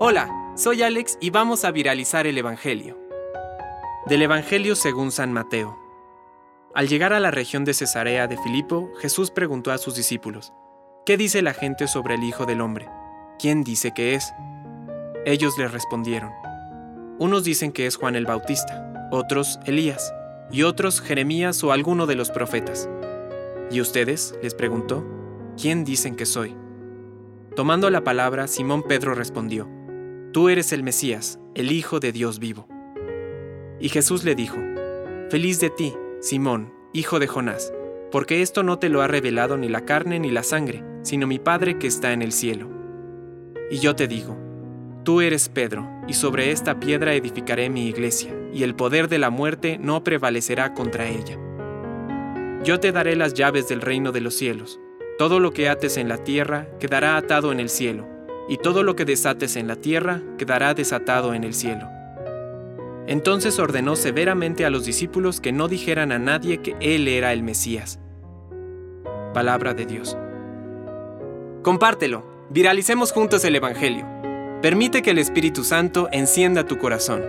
Hola, soy Alex y vamos a viralizar el Evangelio. Del Evangelio según San Mateo. Al llegar a la región de Cesarea de Filipo, Jesús preguntó a sus discípulos, ¿qué dice la gente sobre el Hijo del Hombre? ¿Quién dice que es? Ellos le respondieron, unos dicen que es Juan el Bautista, otros Elías, y otros Jeremías o alguno de los profetas. ¿Y ustedes? les preguntó, ¿quién dicen que soy? Tomando la palabra, Simón Pedro respondió, Tú eres el Mesías, el Hijo de Dios vivo. Y Jesús le dijo, Feliz de ti, Simón, hijo de Jonás, porque esto no te lo ha revelado ni la carne ni la sangre, sino mi Padre que está en el cielo. Y yo te digo, Tú eres Pedro, y sobre esta piedra edificaré mi iglesia, y el poder de la muerte no prevalecerá contra ella. Yo te daré las llaves del reino de los cielos. Todo lo que ates en la tierra quedará atado en el cielo, y todo lo que desates en la tierra quedará desatado en el cielo. Entonces ordenó severamente a los discípulos que no dijeran a nadie que Él era el Mesías. Palabra de Dios. Compártelo, viralicemos juntos el Evangelio. Permite que el Espíritu Santo encienda tu corazón.